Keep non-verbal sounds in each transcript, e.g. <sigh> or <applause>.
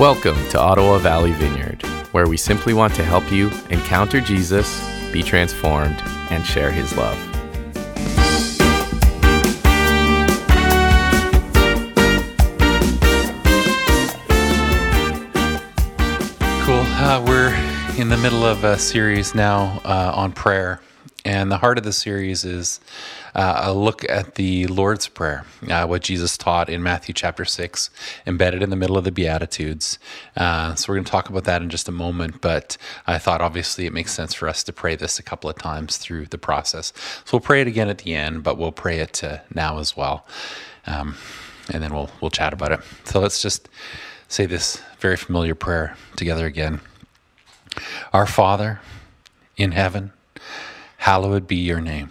Welcome to Ottawa Valley Vineyard, where we simply want to help you encounter Jesus, be transformed, and share his love. Cool. Uh, we're in the middle of a series now uh, on prayer. And the heart of the series is uh, a look at the Lord's Prayer, uh, what Jesus taught in Matthew chapter 6, embedded in the middle of the Beatitudes. Uh, so we're going to talk about that in just a moment, but I thought obviously it makes sense for us to pray this a couple of times through the process. So we'll pray it again at the end, but we'll pray it now as well. Um, and then we'll, we'll chat about it. So let's just say this very familiar prayer together again. Our Father in heaven, hallowed be your name.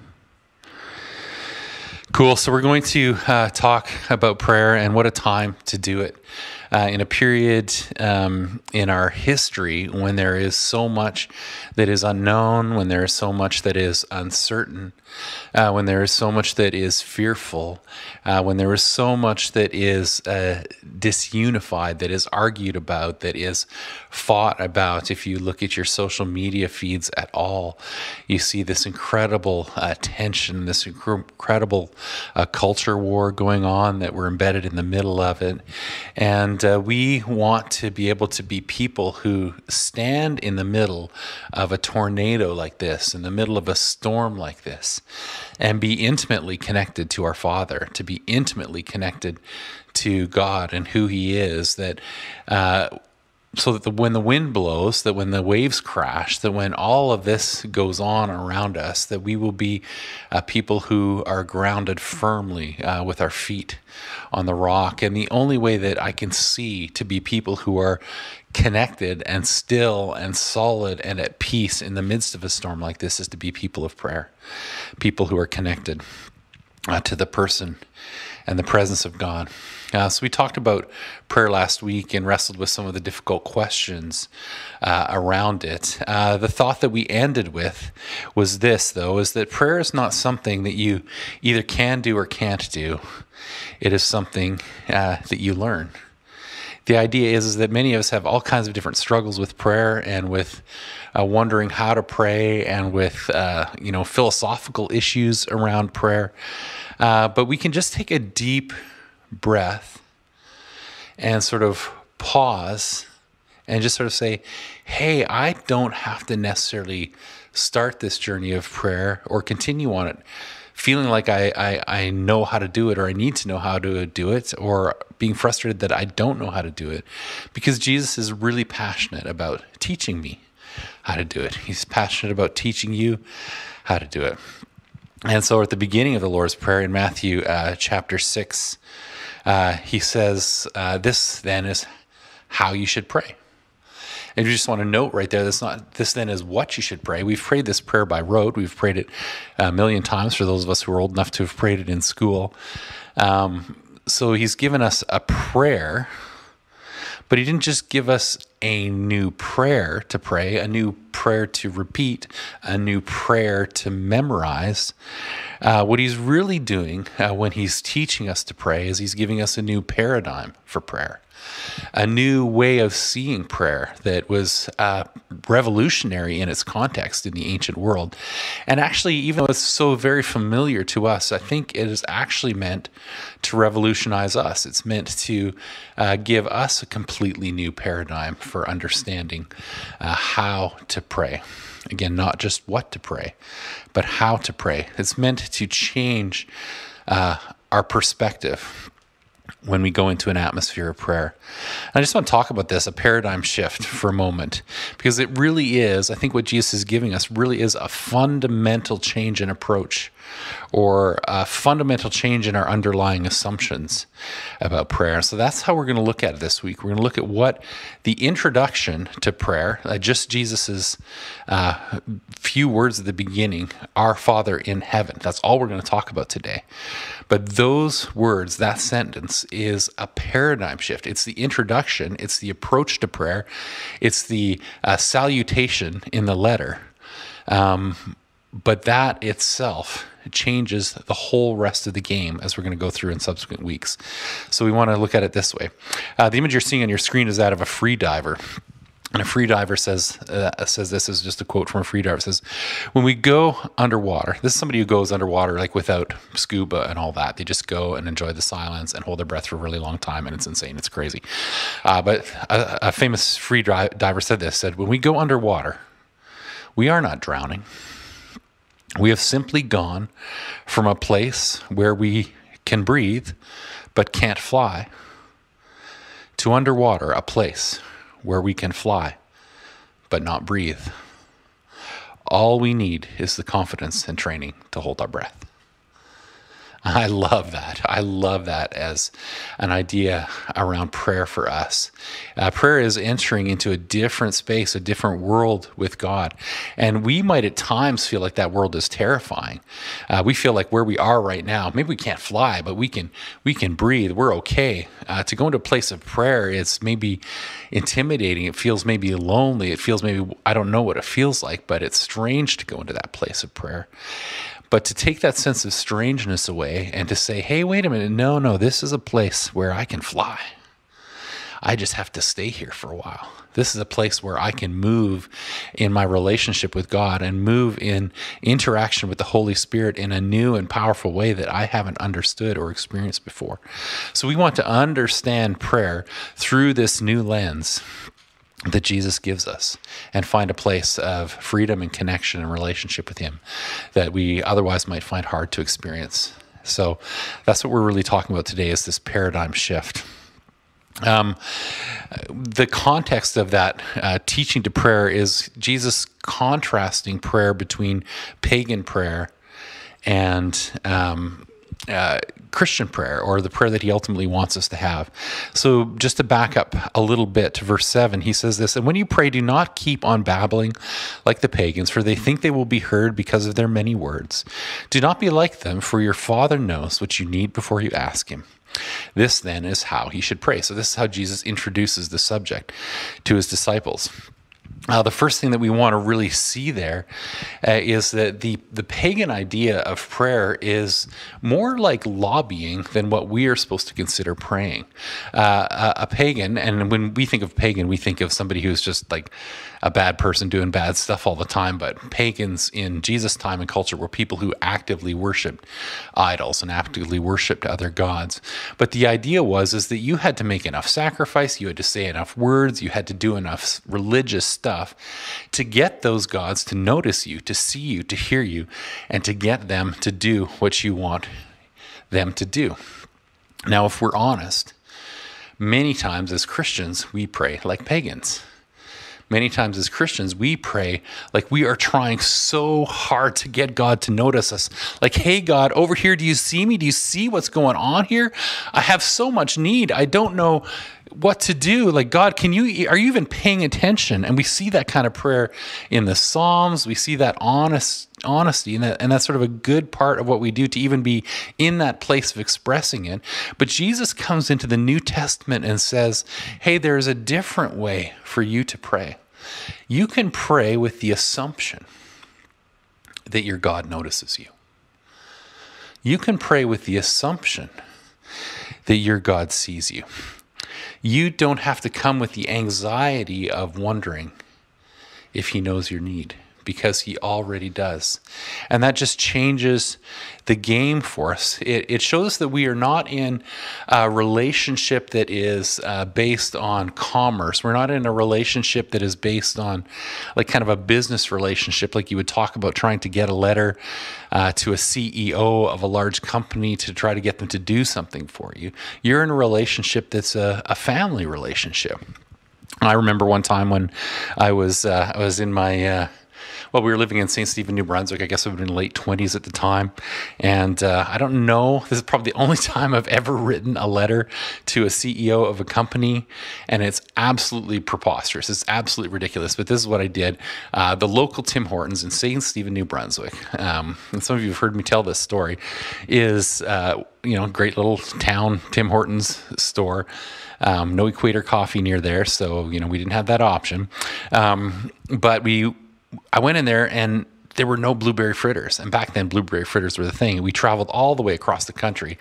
Cool. So we're going to uh, talk about prayer and what a time to do it uh, in a period um, in our history when there is so much that is unknown, when there is so much that is uncertain, uh, when there is so much that is fearful, uh, when there is so much that is uh, disunified, that is argued about, that is fought about. If you look at your social media feeds at all, you see this incredible uh, tension, this incredible uh, culture war going on that we're embedded in the middle of it. And uh, we want to be able to be people who stand in the middle of a tornado like this, in the middle of a storm like this, and be intimately connected to our Father, to be intimately connected to God and who He is. That uh, so that the, when the wind blows, that when the waves crash, that when all of this goes on around us, that we will be uh, people who are grounded firmly uh, with our feet on the rock. And the only way that I can see to be people who are connected and still and solid and at peace in the midst of a storm like this is to be people of prayer, people who are connected uh, to the person and the presence of God. Uh, so we talked about prayer last week and wrestled with some of the difficult questions uh, around it. Uh, the thought that we ended with was this, though, is that prayer is not something that you either can do or can't do. It is something uh, that you learn. The idea is, is that many of us have all kinds of different struggles with prayer and with uh, wondering how to pray and with you know philosophical issues around prayer. but we can just take a deep breath and sort of pause and just sort of say, hey, I don't have to necessarily start this journey of prayer or continue on it feeling like I, I, I know how to do it or I need to know how to do it or being frustrated that I don't know how to do it because Jesus is really passionate about teaching me how to do it. He's passionate about teaching you how to do it. And so at the beginning of the Lord's Prayer in Matthew uh, chapter 6, uh, he says, uh, This then is how you should pray. And you just want to note right there, that's not this then is what you should pray. We've prayed this prayer by rote. We've prayed it a million times for those of us who are old enough to have prayed it in school. Um, so he's given us a prayer, but he didn't just give us a new prayer to pray, a new prayer to repeat, a new prayer to memorize. Uh, what he's really doing uh, when he's teaching us to pray is he's giving us a new paradigm for prayer, a new way of seeing prayer that was uh, revolutionary in its context in the ancient world. And actually, even though it's so very familiar to us, I think it is actually meant to revolutionize us. It's meant to uh, give us a completely new paradigm for understanding uh, how to pray. Again, not just what to pray, but how to pray. It's meant to change uh, our perspective when we go into an atmosphere of prayer. And I just want to talk about this, a paradigm shift for a moment, because it really is, I think what Jesus is giving us really is a fundamental change in approach or a fundamental change in our underlying assumptions about prayer. So that's how we're going to look at it this week. We're going to look at what the introduction to prayer, uh, just Jesus's uh, few words at the beginning, our Father in heaven. That's all we're going to talk about today. But those words, that sentence, is a paradigm shift. It's the introduction, it's the approach to prayer, it's the uh, salutation in the letter. Um, but that itself changes the whole rest of the game as we're going to go through in subsequent weeks. So we want to look at it this way. Uh, the image you're seeing on your screen is that of a free diver. And a free diver says uh, says this is just a quote from a free diver. It says, "When we go underwater, this is somebody who goes underwater like without scuba and all that. They just go and enjoy the silence and hold their breath for a really long time, and it's insane. It's crazy." Uh, but a, a famous free diver said this: "said When we go underwater, we are not drowning. We have simply gone from a place where we can breathe but can't fly." To underwater, a place where we can fly but not breathe. All we need is the confidence and training to hold our breath. <laughs> I love that. I love that as an idea around prayer for us. Uh, prayer is entering into a different space, a different world with God. And we might at times feel like that world is terrifying. Uh, we feel like where we are right now, maybe we can't fly, but we can we can breathe. We're okay. Uh, to go into a place of prayer is maybe intimidating. It feels maybe lonely. It feels maybe I don't know what it feels like, but it's strange to go into that place of prayer. But to take that sense of strangeness away and to say, hey, wait a minute, no, no, this is a place where I can fly. I just have to stay here for a while. This is a place where I can move in my relationship with God and move in interaction with the Holy Spirit in a new and powerful way that I haven't understood or experienced before. So we want to understand prayer through this new lens that Jesus gives us and find a place of freedom and connection and relationship with Him that we otherwise might find hard to experience. So that's what we're really talking about today is this paradigm shift. Um, the context of that uh, teaching to prayer is Jesus contrasting prayer between pagan prayer and um, uh, Christian prayer or the prayer that he ultimately wants us to have. So, just to back up a little bit to verse 7, he says this And when you pray, do not keep on babbling like the pagans, for they think they will be heard because of their many words. Do not be like them, for your Father knows what you need before you ask him. This then is how he should pray. So, this is how Jesus introduces the subject to his disciples. Uh, the first thing that we want to really see there uh, is that the, the pagan idea of prayer is more like lobbying than what we are supposed to consider praying. Uh, a, a, pagan, and when we think of pagan, we think of somebody who's just like a bad person doing bad stuff all the time. But pagans in Jesus' time and culture were people who actively worshipped idols and actively worshipped other gods. But the idea was is that you had to make enough sacrifice, you had to say enough words, you had to do enough religious stuff to get those gods to notice you, to see you, to hear you, and to get them to do what you want them to do. Now, if we're honest, many times as Christians, we pray like pagans many times as Christians, we pray like we are trying so hard to get God to notice us. Like, hey, God, over here, do you see me? Do you see what's going on here? I have so much need. I don't know what to do like god can you are you even paying attention and we see that kind of prayer in the psalms we see that honest honesty and, that, and that's sort of a good part of what we do to even be in that place of expressing it but jesus comes into the new testament and says hey there's a different way for you to pray you can pray with the assumption that your god notices you. You can pray with the assumption that your god sees you. You don't have to come with the anxiety of wondering if he knows your need because he already does. And that just changes the game for us. It, it shows us that we are not in a relationship that is uh, based on commerce. We're not in a relationship that is based on like kind of a business relationship, like you would talk about trying to get a letter uh, to a CEO of a large company to try to get them to do something for you. You're in a relationship that's a, a family relationship. I remember one time when I was uh, I was in my uh, well, we were living in St. Stephen, New Brunswick. I guess I was in late 20s at the time. And uh, I don't know, <laughs> this is probably the only time I've ever written a letter to a CEO of a company. And it's absolutely preposterous. It's absolutely ridiculous. But this is what I did. Uh, the local Tim Hortons in St. Stephen, New Brunswick, um, and some of you have heard me tell this story, is, uh, you know, great little town Tim Hortons store. Um, no equator coffee near there, so you know we didn't have that option. Um, but we I went in there and there were no blueberry fritters. And back then, blueberry fritters were the thing. We traveled all the way across the country,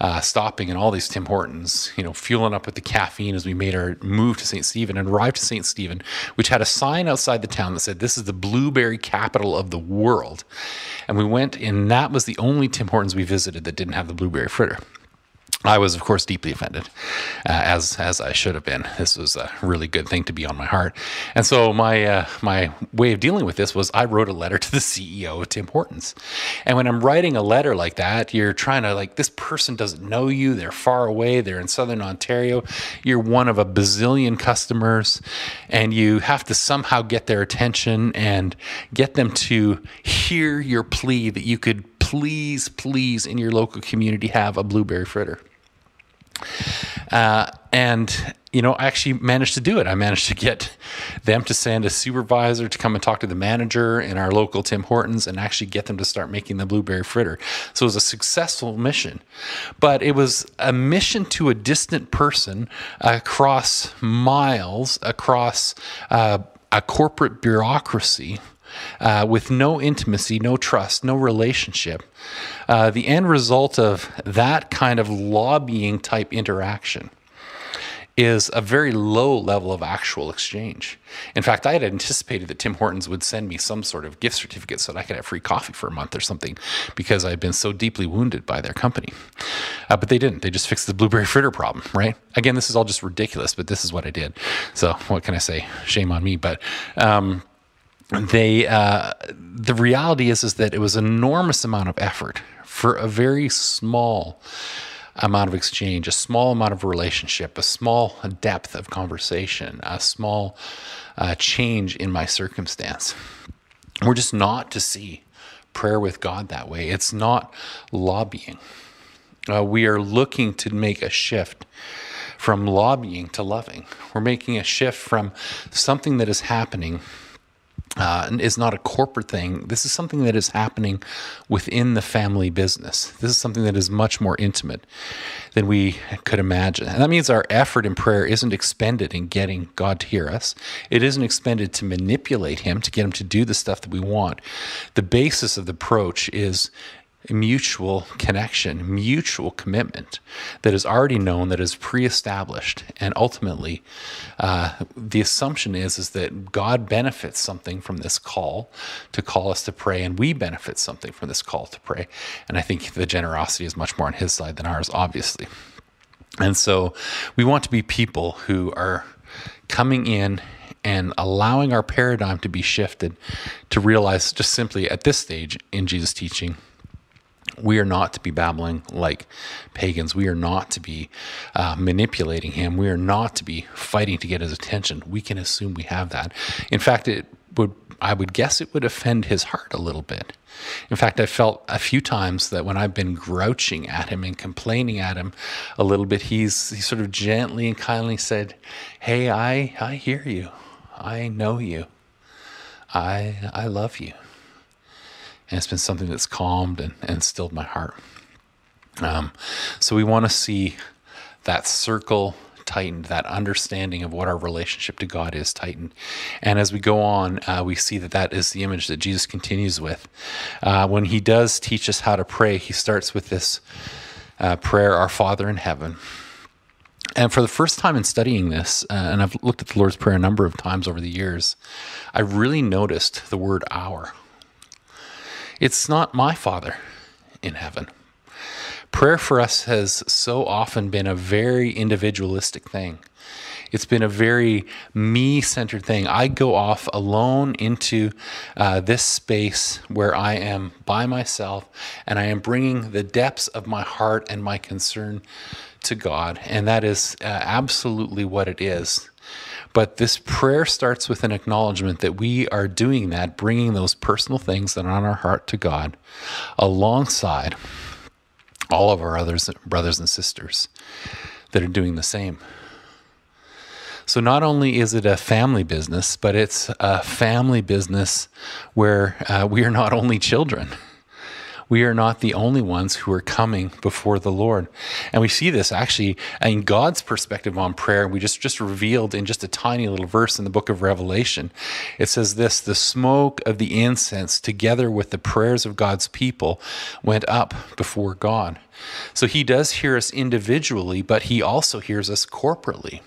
uh, stopping in all these Tim Hortons, you know, fueling up with the caffeine as we made our move to St. Stephen and arrived to St. Stephen, which had a sign outside the town that said, This is the blueberry capital of the world. And we went, and that was the only Tim Hortons we visited that didn't have the blueberry fritter. I was, of course, deeply offended, uh, as as I should have been. This was a really good thing to be on my heart, and so my uh, my way of dealing with this was I wrote a letter to the CEO of Tim Hortons, and when I'm writing a letter like that, you're trying to like this person doesn't know you, they're far away, they're in Southern Ontario, you're one of a bazillion customers, and you have to somehow get their attention and get them to hear your plea that you could please, please, in your local community have a blueberry fritter. Uh, and you know, I actually managed to do it. I managed to get them to send a supervisor to come and talk to the manager in our local Tim Hortons and actually get them to start making the blueberry fritter. So it was a successful mission, but it was a mission to a distant person across miles, across uh, a corporate bureaucracy. Uh, with no intimacy, no trust, no relationship. Uh, the end result of that kind of lobbying type interaction is a very low level of actual exchange. In fact, I had anticipated that Tim Hortons would send me some sort of gift certificate so that I could have free coffee for a month or something because I'd been so deeply wounded by their company. Uh, but they didn't. They just fixed the blueberry fritter problem, right? Again, this is all just ridiculous, but this is what I did. So what can I say? Shame on me. But um, they, uh, the reality is, is that it was an enormous amount of effort for a very small amount of exchange, a small amount of relationship, a small depth of conversation, a small uh, change in my circumstance. We're just not to see prayer with God that way. It's not lobbying. Uh, we are looking to make a shift from lobbying to loving. We're making a shift from something that is happening uh, is not a corporate thing. This is something that is happening within the family business. This is something that is much more intimate than we could imagine. And that means our effort in prayer isn't expended in getting God to hear us, it isn't expended to manipulate Him, to get Him to do the stuff that we want. The basis of the approach is mutual connection, mutual commitment that is already known, that is pre-established, and ultimately, uh, the assumption is is that God benefits something from this call to call us to pray, and we benefit something from this call to pray. And I think the generosity is much more on His side than ours, obviously. And so, we want to be people who are coming in and allowing our paradigm to be shifted to realize just simply at this stage in Jesus' teaching we are not to be babbling like pagans. We are not to be uh, manipulating him. We are not to be fighting to get his attention. We can assume we have that. In fact, it would, I would guess it would offend his heart a little bit. In fact, I felt a few times that when I've been grouching at him and complaining at him a little bit, he's he sort of gently and kindly said, "Hey, I I hear you. I know you. I I love you." And it's been something that's calmed and, and stilled my heart. Um, so we want to see that circle tightened, that understanding of what our relationship to God is tightened. And as we go on, uh, we see that that is the image that Jesus continues with. Uh, when he does teach us how to pray, he starts with this uh, prayer, Our Father in heaven. And for the first time in studying this, uh, and I've looked at the Lord's Prayer a number of times over the years, I really noticed the word our. It's not my Father in heaven. Prayer for us has so often been a very individualistic thing. It's been a very me centered thing. I go off alone into uh, this space where I am by myself and I am bringing the depths of my heart and my concern to God. And that is uh, absolutely what it is. But this prayer starts with an acknowledgement that we are doing that, bringing those personal things that are on our heart to God alongside all of our others, brothers and sisters that are doing the same. So not only is it a family business, but it's a family business where uh, we are not only children. We are not the only ones who are coming before the Lord. And we see this actually in God's perspective on prayer. We just, just revealed in just a tiny little verse in the book of Revelation. It says this the smoke of the incense, together with the prayers of God's people, went up before God. So he does hear us individually, but he also hears us corporately.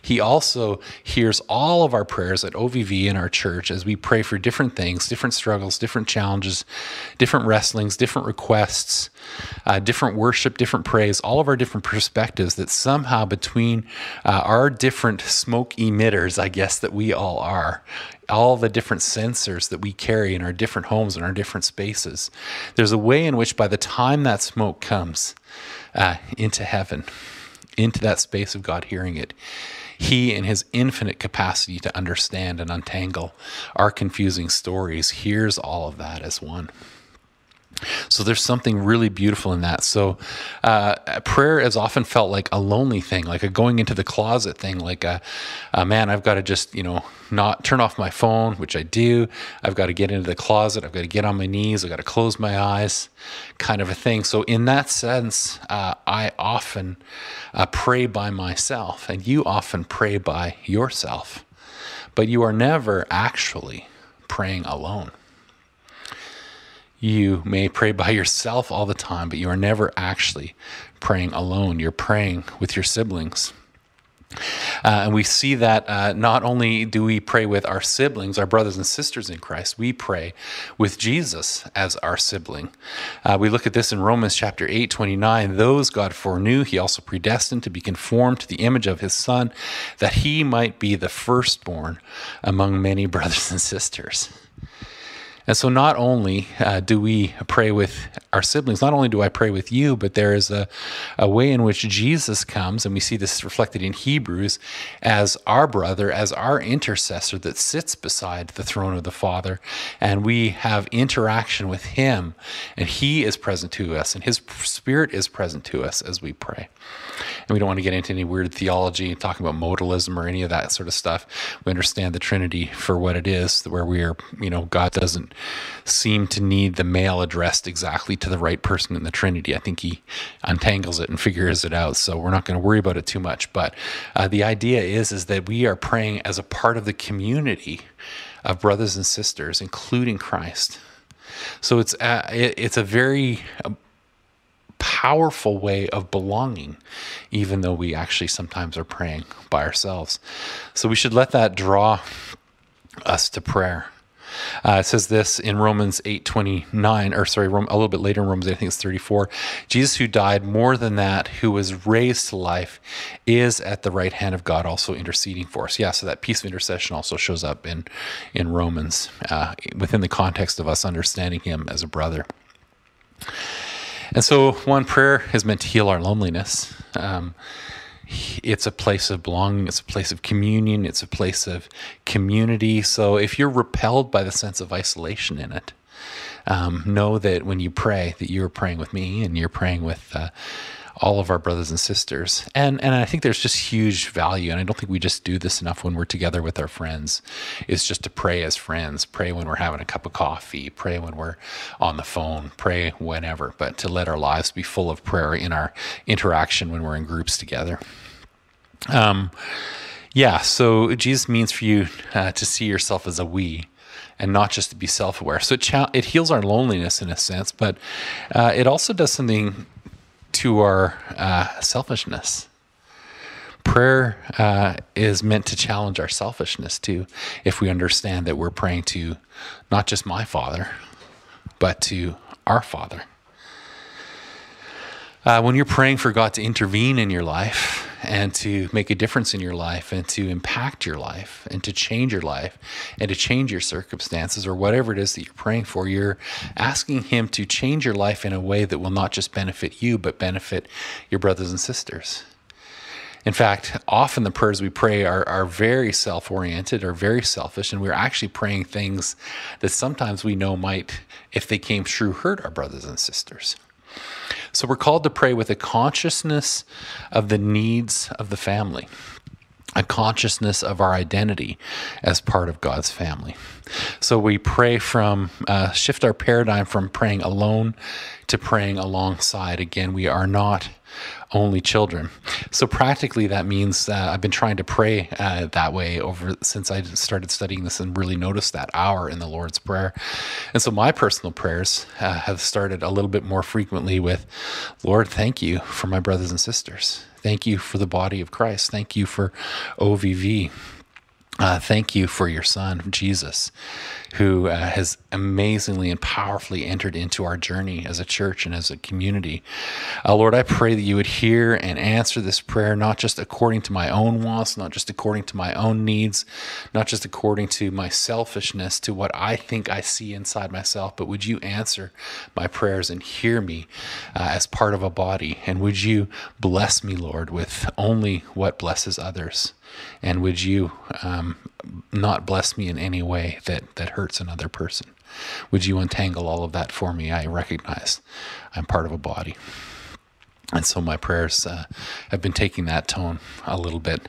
He also hears all of our prayers at OVV in our church as we pray for different things, different struggles, different challenges, different wrestlings, different requests, uh, different worship, different praise, all of our different perspectives that somehow between uh, our different smoke emitters, I guess that we all are, all the different censers that we carry in our different homes and our different spaces. There's a way in which by the time that smoke comes uh, into heaven, into that space of God hearing it, he, in his infinite capacity to understand and untangle our confusing stories, hears all of that as one. So there's something really beautiful in that. So uh, prayer has often felt like a lonely thing, like a going into the closet thing, like a, a man, I've got to just, you know, not turn off my phone, which I do. I've got to get into the closet. I've got to get on my knees. I've got to close my eyes, kind of a thing. So in that sense, uh, I often uh, pray by myself, and you often pray by yourself, but you are never actually praying alone. You may pray by yourself all the time, but you are never actually praying alone. You're praying with your siblings. Uh, and we see that uh, not only do we pray with our siblings, our brothers and sisters in Christ, we pray with Jesus as our sibling. Uh, we look at this in Romans chapter 8, 29. Those God foreknew, he also predestined to be conformed to the image of his Son, that he might be the firstborn among many <laughs> brothers and sisters. And so, not only uh, do we pray with our siblings, not only do I pray with you, but there is a, a way in which Jesus comes, and we see this reflected in Hebrews, as our brother, as our intercessor that sits beside the throne of the Father. And we have interaction with him, and he is present to us, and his spirit is present to us as we pray. And we don't want to get into any weird theology, and talking about modalism or any of that sort of stuff. We understand the Trinity for what it is, where we are, you know, God doesn't seem to need the mail addressed exactly to the right person in the Trinity. I think he untangles it and figures it out. So we're not going to worry about it too much. But uh, the idea is, is that we are praying as a part of the community of brothers and sisters, including Christ. So it's uh, it, it's a very uh, powerful way of belonging, even though we actually sometimes are praying by ourselves. So we should let that draw us to prayer. Uh, it says this in Romans 8:29, or sorry, a little bit later in Romans 8, I think it's 34. Jesus, who died more than that, who was raised to life, is at the right hand of God, also interceding for us. Yeah, so that piece of intercession also shows up in in Romans uh, within the context of us understanding Him as a brother. And so, one prayer is meant to heal our loneliness. Um, it's a place of belonging, it's a place of communion, it's a place of community. So, if you're repelled by the sense of isolation in it, um, know that when you pray, that you're praying with me and you're praying with uh, all of our brothers and sisters. And and I think there's just huge value. And I don't think we just do this enough when we're together with our friends. Is just to pray as friends, pray when we're having a cup of coffee, pray when we're on the phone, pray whenever, but to let our lives be full of prayer in our interaction when we're in groups together. Um yeah, so Jesus means for you uh, to see yourself as a we and not just to be self aware. So it, cha- it heals our loneliness in a sense, but uh, it also does something to our uh, selfishness. prayer uh, is meant to challenge our selfishness too, if we understand that we're praying to not just my Father, but to our Father. Uh, when you're praying for God to intervene in your life and to make a difference in your life and to impact your life and to change your life and to change your circumstances or whatever it is that you're praying for, you're asking Him to change your life in a way that will not just benefit you, but benefit your brothers and sisters. In fact, often the prayers we pray are, are very self oriented or very selfish, and we're actually praying things that sometimes we know might, if they came true, hurt our brothers and sisters. So we're called to pray with a consciousness of the needs of the family, a consciousness of our identity as part of God's family. So we pray from, uh, shift our paradigm from praying alone to praying alongside. Again, we are not only children. So practically, that means uh, I've been trying to pray uh, that way over since I started studying this and really noticed that our in the Lord's Prayer. And so my personal prayers uh, have started a little bit more frequently with, Lord, thank you for my brothers and sisters. Thank you for the body of Christ. Thank you for OVV. Uh, thank you for your son, Jesus, who uh, has amazingly and powerfully entered into our journey as a church and as a community. Uh, Lord, I pray that you would hear and answer this prayer, not just according to my own wants, not just according to my own needs, not just according to my selfishness, to what I think I see inside myself, but would you answer my prayers and hear me uh, as part of a body? And would you bless me, Lord, with only what blesses others? And would you um, not bless me in any way that, that hurts another person? Would you untangle all of that for me? I recognize I'm part of a body. And so my prayers uh, have been taking that tone a little bit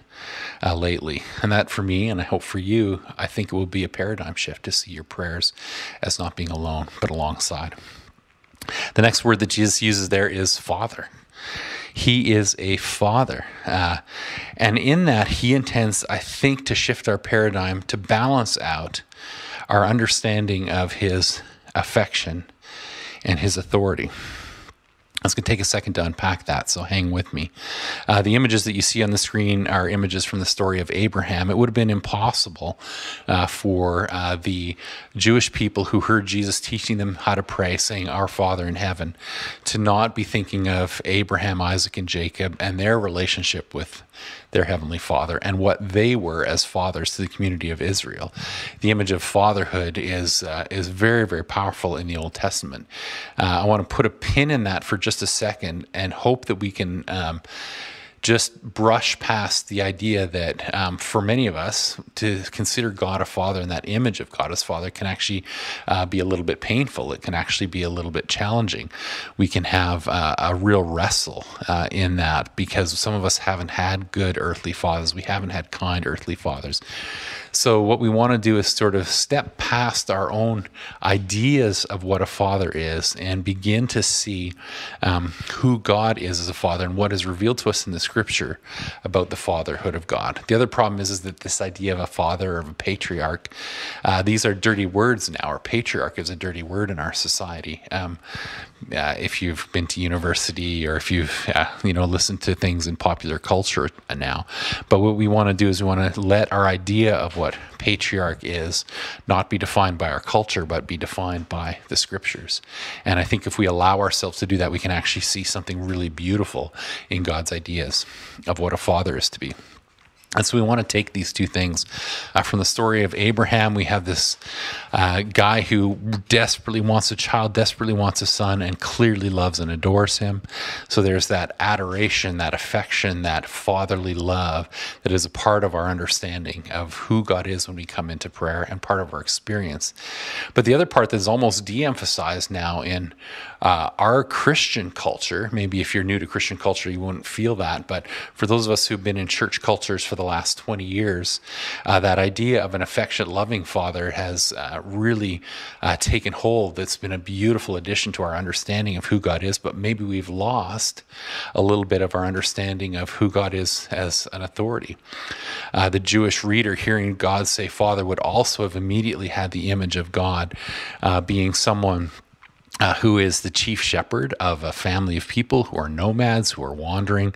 uh, lately. And that for me, and I hope for you, I think it will be a paradigm shift to see your prayers as not being alone, but alongside. The next word that Jesus uses there is Father. He is a father. Uh, and in that, he intends, I think, to shift our paradigm to balance out our understanding of his affection and his authority. It's going to take a second to unpack that, so hang with me. Uh, the images that you see on the screen are images from the story of Abraham. It would have been impossible uh, for uh, the Jewish people who heard Jesus teaching them how to pray, saying, Our Father in heaven, to not be thinking of Abraham, Isaac, and Jacob and their relationship with their heavenly father and what they were as fathers to the community of Israel. The image of fatherhood is uh, is very very powerful in the Old Testament. Uh, I want to put a pin in that for just a second and hope that we can. Um, just brush past the idea that um, for many of us to consider God a father and that image of God as father can actually uh, be a little bit painful. It can actually be a little bit challenging. We can have uh, a real wrestle uh, in that because some of us haven't had good earthly fathers. We haven't had kind earthly fathers. So, what we want to do is sort of step past our own ideas of what a father is and begin to see um, who God is as a father and what is revealed to us in the scripture about the fatherhood of God. The other problem is, is that this idea of a father or of a patriarch, uh, these are dirty words now. Our patriarch is a dirty word in our society. Um, uh, if you've been to university or if you've uh, you know listened to things in popular culture now but what we want to do is we want to let our idea of what patriarch is not be defined by our culture but be defined by the scriptures. And i think if we allow ourselves to do that we can actually see something really beautiful in god's ideas of what a father is to be and so we want to take these two things. Uh, from the story of Abraham, we have this uh, guy who desperately wants a child, desperately wants a son, and clearly loves and adores him. So there's that adoration, that affection, that fatherly love that is a part of our understanding of who God is when we come into prayer and part of our experience. But the other part that is almost de emphasized now in uh, our Christian culture, maybe if you're new to Christian culture, you wouldn't feel that. But for those of us who've been in church cultures for the last 20 years, uh, that idea of an affectionate, loving father has uh, really uh, taken hold. It's been a beautiful addition to our understanding of who God is, but maybe we've lost a little bit of our understanding of who God is as an authority. Uh, the Jewish reader hearing God say Father would also have immediately had the image of God uh, being someone uh, who is the chief shepherd of a family of people who are nomads, who are wandering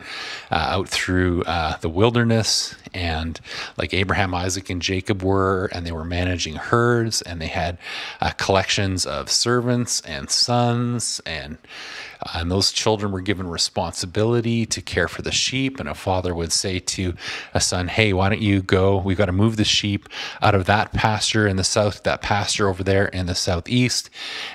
uh, out through uh, the wilderness, and like Abraham, Isaac, and Jacob were, and they were managing herds, and they had uh, collections of servants and sons, and and those children were given responsibility to care for the sheep. And a father would say to a son, Hey, why don't you go? We've got to move the sheep out of that pasture in the south, that pasture over there in the southeast.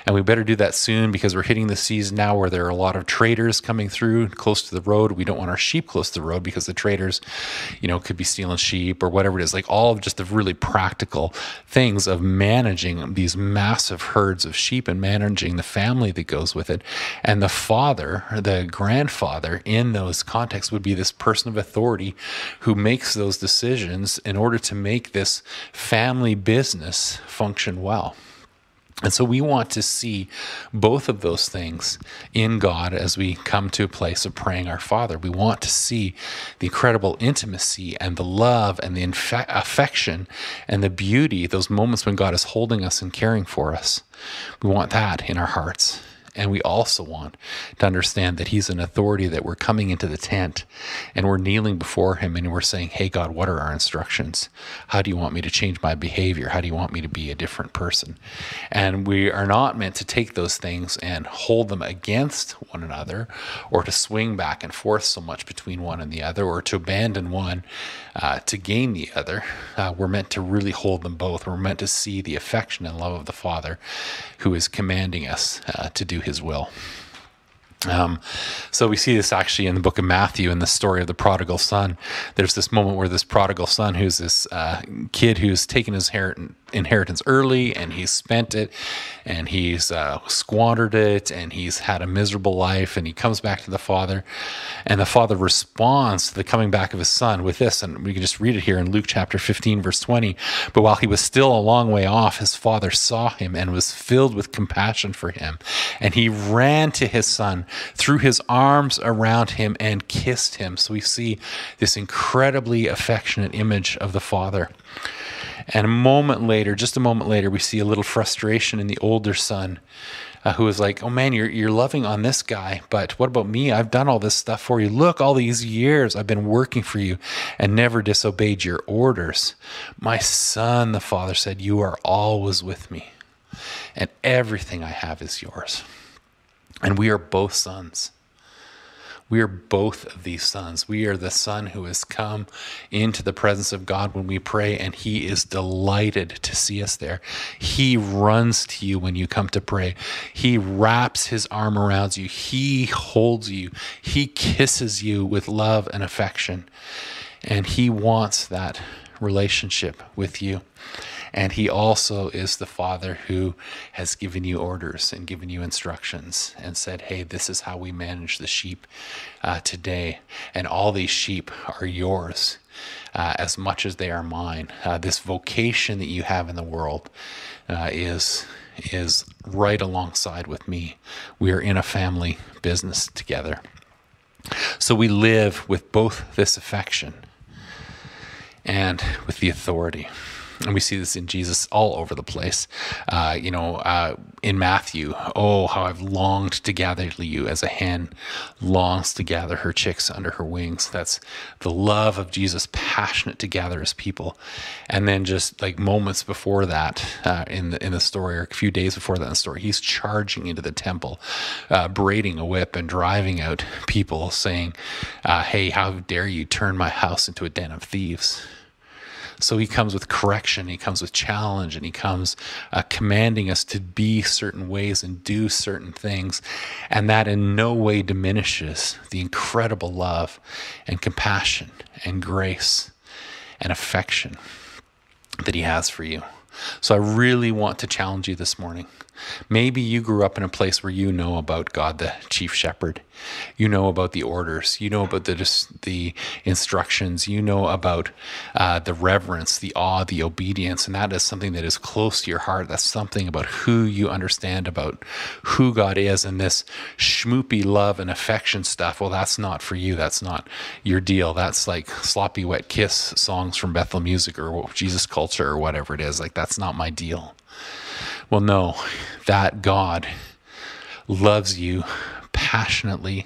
And we better do that soon because we're hitting the season now where there are a lot of traders coming through close to the road. We don't want our sheep close to the road because the traders, you know, could be stealing sheep or whatever it is. Like all of just the really practical things of managing these massive herds of sheep and managing the family that goes with it. And the father, the grandfather in those contexts would be this person of authority who makes those decisions in order to make this family business function well. And so we want to see both of those things in God as we come to a place of praying our Father. We want to see the incredible intimacy and the love and the infe- affection and the beauty, those moments when God is holding us and caring for us. We want that in our hearts. And we also want to understand that He's an authority that we're coming into the tent and we're kneeling before Him and we're saying, Hey, God, what are our instructions? How do you want me to change my behavior? How do you want me to be a different person? And we are not meant to take those things and hold them against one another or to swing back and forth so much between one and the other or to abandon one uh, to gain the other. Uh, we're meant to really hold them both. We're meant to see the affection and love of the Father who is commanding us uh, to do his will. Um, so we see this actually in the book of Matthew in the story of the prodigal son. There's this moment where this prodigal son, who's this uh, kid who's taken his inheritance early and he's spent it and he's uh, squandered it and he's had a miserable life and he comes back to the father and the father responds to the coming back of his son with this. And we can just read it here in luke chapter 15 verse 20 but while he was still a long way off his father saw him and was filled with compassion for him. And he ran to his son threw his arms around him and kissed him so we see this incredibly affectionate image of the father and a moment later, just a moment later, we see a little frustration in the older son uh, who is like, "Oh man, you're you're loving on this guy, but what about me? I've done all this stuff for you. Look, all these years I've been working for you and never disobeyed your orders." My son, the father said, "You are always with me, and everything I have is yours." And we are both sons. We are both of these sons. We are the son who has come into the presence of God when we pray, and he is delighted to see us there. He runs to you when you come to pray. He wraps his arm around you. He holds you. He kisses you with love and affection. And he wants that relationship with you. And he also is the father who has given you orders and given you instructions and said, hey, this is how we manage the sheep uh, today. And all these sheep are yours uh, as much as they are mine. Uh, this vocation that you have in the world uh, is is right alongside with me. We are in a family business together. So we live with both this affection and with the authority and we see this in Jesus all over the place. Uh, you know, uh, in Matthew, oh, how I've longed to gather you as a hen longs to gather her chicks under her wings. That's the love of Jesus, passionate to gather his people. And then just like moments before that, uh, in the in the story, or a few days before that in the story, he's charging into the temple, uh, braiding a whip and driving out people, saying, uh, "Hey, how dare you turn my house into a den of thieves?" So he comes with correction, he comes with challenge, and he comes uh, commanding us to be certain ways and do certain things. And that in no way diminishes the incredible love and compassion and grace and affection that he has for you. So I really want to challenge you this morning. Maybe you grew up in a place where you know about God, the chief shepherd. You know about the orders. You know about the the instructions. You know about uh, the reverence, the awe, the obedience, and that is something that is close to your heart. That's something about who you understand about who God is, and this schmoopy love and affection stuff. Well, that's not for you. That's not your deal. That's like sloppy wet kiss songs from Bethel Music or Jesus Culture or whatever it is. Like that's not my deal. Well, no, that God loves you passionately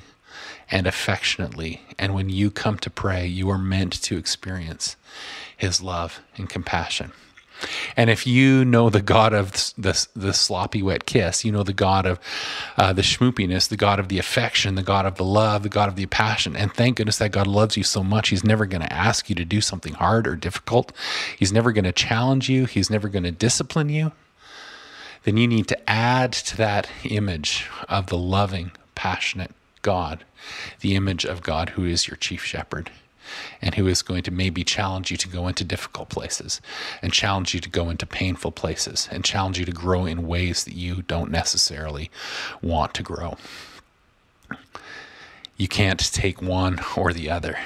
and affectionately. And when you come to pray, you are meant to experience his love and compassion. And if you know the God of the, the sloppy wet kiss, you know the God of uh, the schmoopiness, the God of the affection, the God of the love, the God of the passion. And thank goodness that God loves you so much. He's never going to ask you to do something hard or difficult. He's never going to challenge you. He's never going to discipline you. Then you need to add to that image of the loving, passionate God, the image of God who is your chief shepherd and who is going to maybe challenge you to go into difficult places and challenge you to go into painful places and challenge you to grow in ways that you don't necessarily want to grow. You can't take one or the other.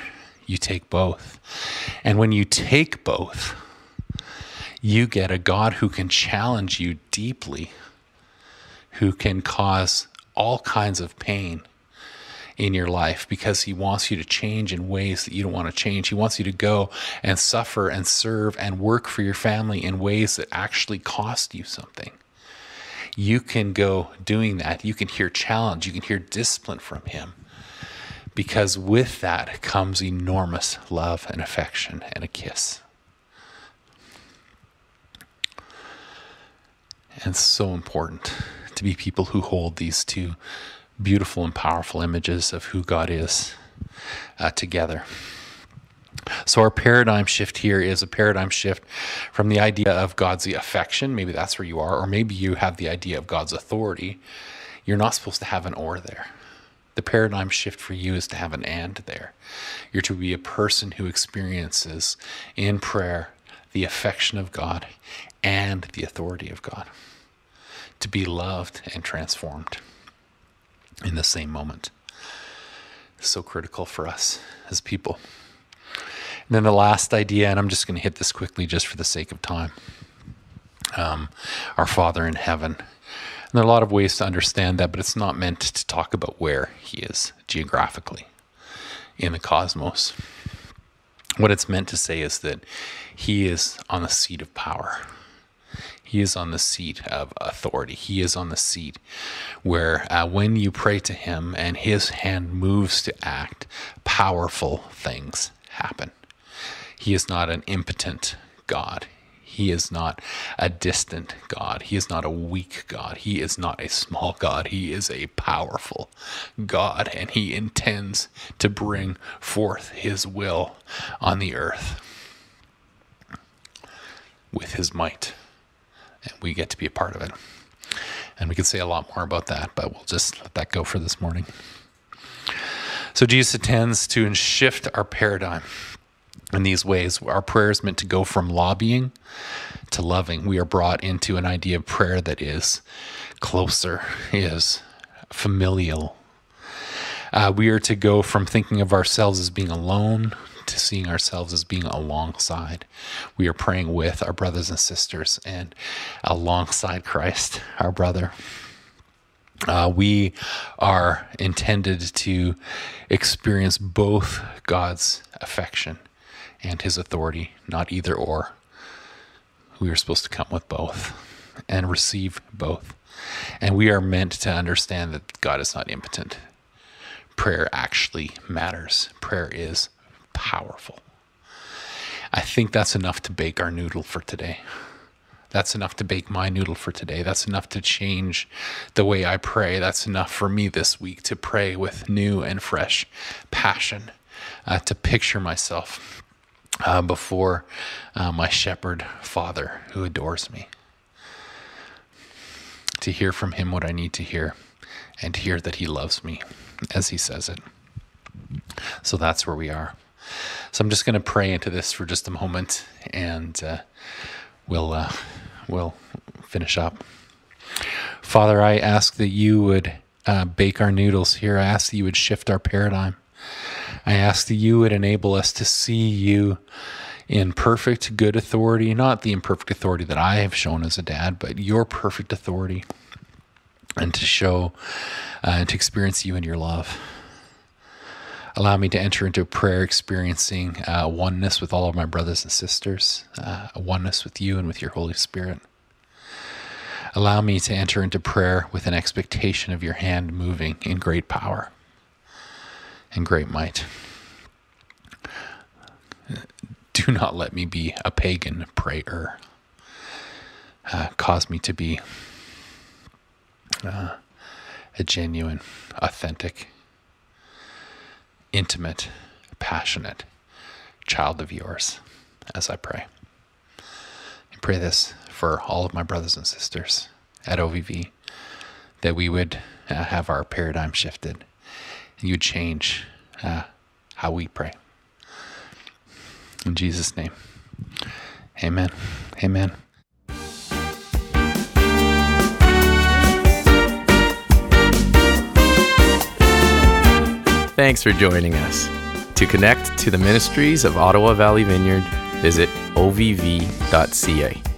You take both. And when you take both, you get a God who can challenge you deeply, who can cause all kinds of pain in your life because he wants you to change in ways that you don't want to change. He wants you to go and suffer and serve and work for your family in ways that actually cost you something. You can go doing that. You can hear challenge. You can hear discipline from him because with that comes enormous love and affection and a kiss. And so important to be people who hold these two beautiful and powerful images of who God is uh, together. So, our paradigm shift here is a paradigm shift from the idea of God's affection. Maybe that's where you are, or maybe you have the idea of God's authority. You're not supposed to have an or there. The paradigm shift for you is to have an and there. You're to be a person who experiences in prayer the affection of God and the authority of God, to be loved and transformed in the same moment. So critical for us as people. And then the last idea, and I'm just going to hit this quickly just for the sake of time. Um, our Father in heaven. And there are a lot of ways to understand that, but it's not meant to talk about where He is geographically in the cosmos. What it's meant to say is that He is on the seat of power. He is on the seat of authority. He is on the seat where, uh, when you pray to Him and His hand moves to act, powerful things happen. He is not an impotent God. He is not a distant God. He is not a weak God. He is not a small God. He is a powerful God, and He intends to bring forth His will on the earth with His might and we get to be a part of it. And we could say a lot more about that, but we'll just let that go for this morning. So Jesus intends to shift our paradigm in these ways. Our prayer is meant to go from lobbying to loving. We are brought into an idea of prayer that is closer, is familial. Uh, we are to go from thinking of ourselves as being alone to seeing ourselves as being alongside. We are praying with our brothers and sisters and alongside Christ, our brother. Uh, we are intended to experience both God's affection and his authority, not either or. We are supposed to come with both and receive both. And we are meant to understand that God is not impotent. Prayer actually matters. Prayer is powerful. I think that's enough to bake our noodle for today. That's enough to bake my noodle for today. That's enough to change the way I pray. That's enough for me this week to pray with new and fresh passion, uh, to picture myself uh, before uh, my shepherd father who adores me, to hear from him what I need to hear, and hear that he loves me as he says it. So that's where we are. So I'm just going to pray into this for just a moment, and uh, we'll uh, we'll finish up. Father, I ask that you would uh, bake our noodles here. I ask that you would shift our paradigm. I ask that you would enable us to see you in perfect good authority, not the imperfect authority that I have shown as a dad, but your perfect authority, and to show uh, and to experience you in your love. Allow me to enter into a prayer experiencing uh, oneness with all of my brothers and sisters, uh, oneness with you and with your Holy Spirit. Allow me to enter into prayer with an expectation of your hand moving in great power and great might. Do not let me be a pagan prayer. Uh, cause me to be uh, a genuine, authentic, intimate, passionate child of yours as I pray. I pray this for all of my brothers and sisters at OVV that we would uh, have our paradigm shifted and you change uh, how we pray. In Jesus' name, amen. Amen. Thanks for joining us. To connect to the ministries of Ottawa Valley Vineyard, visit ovv.ca.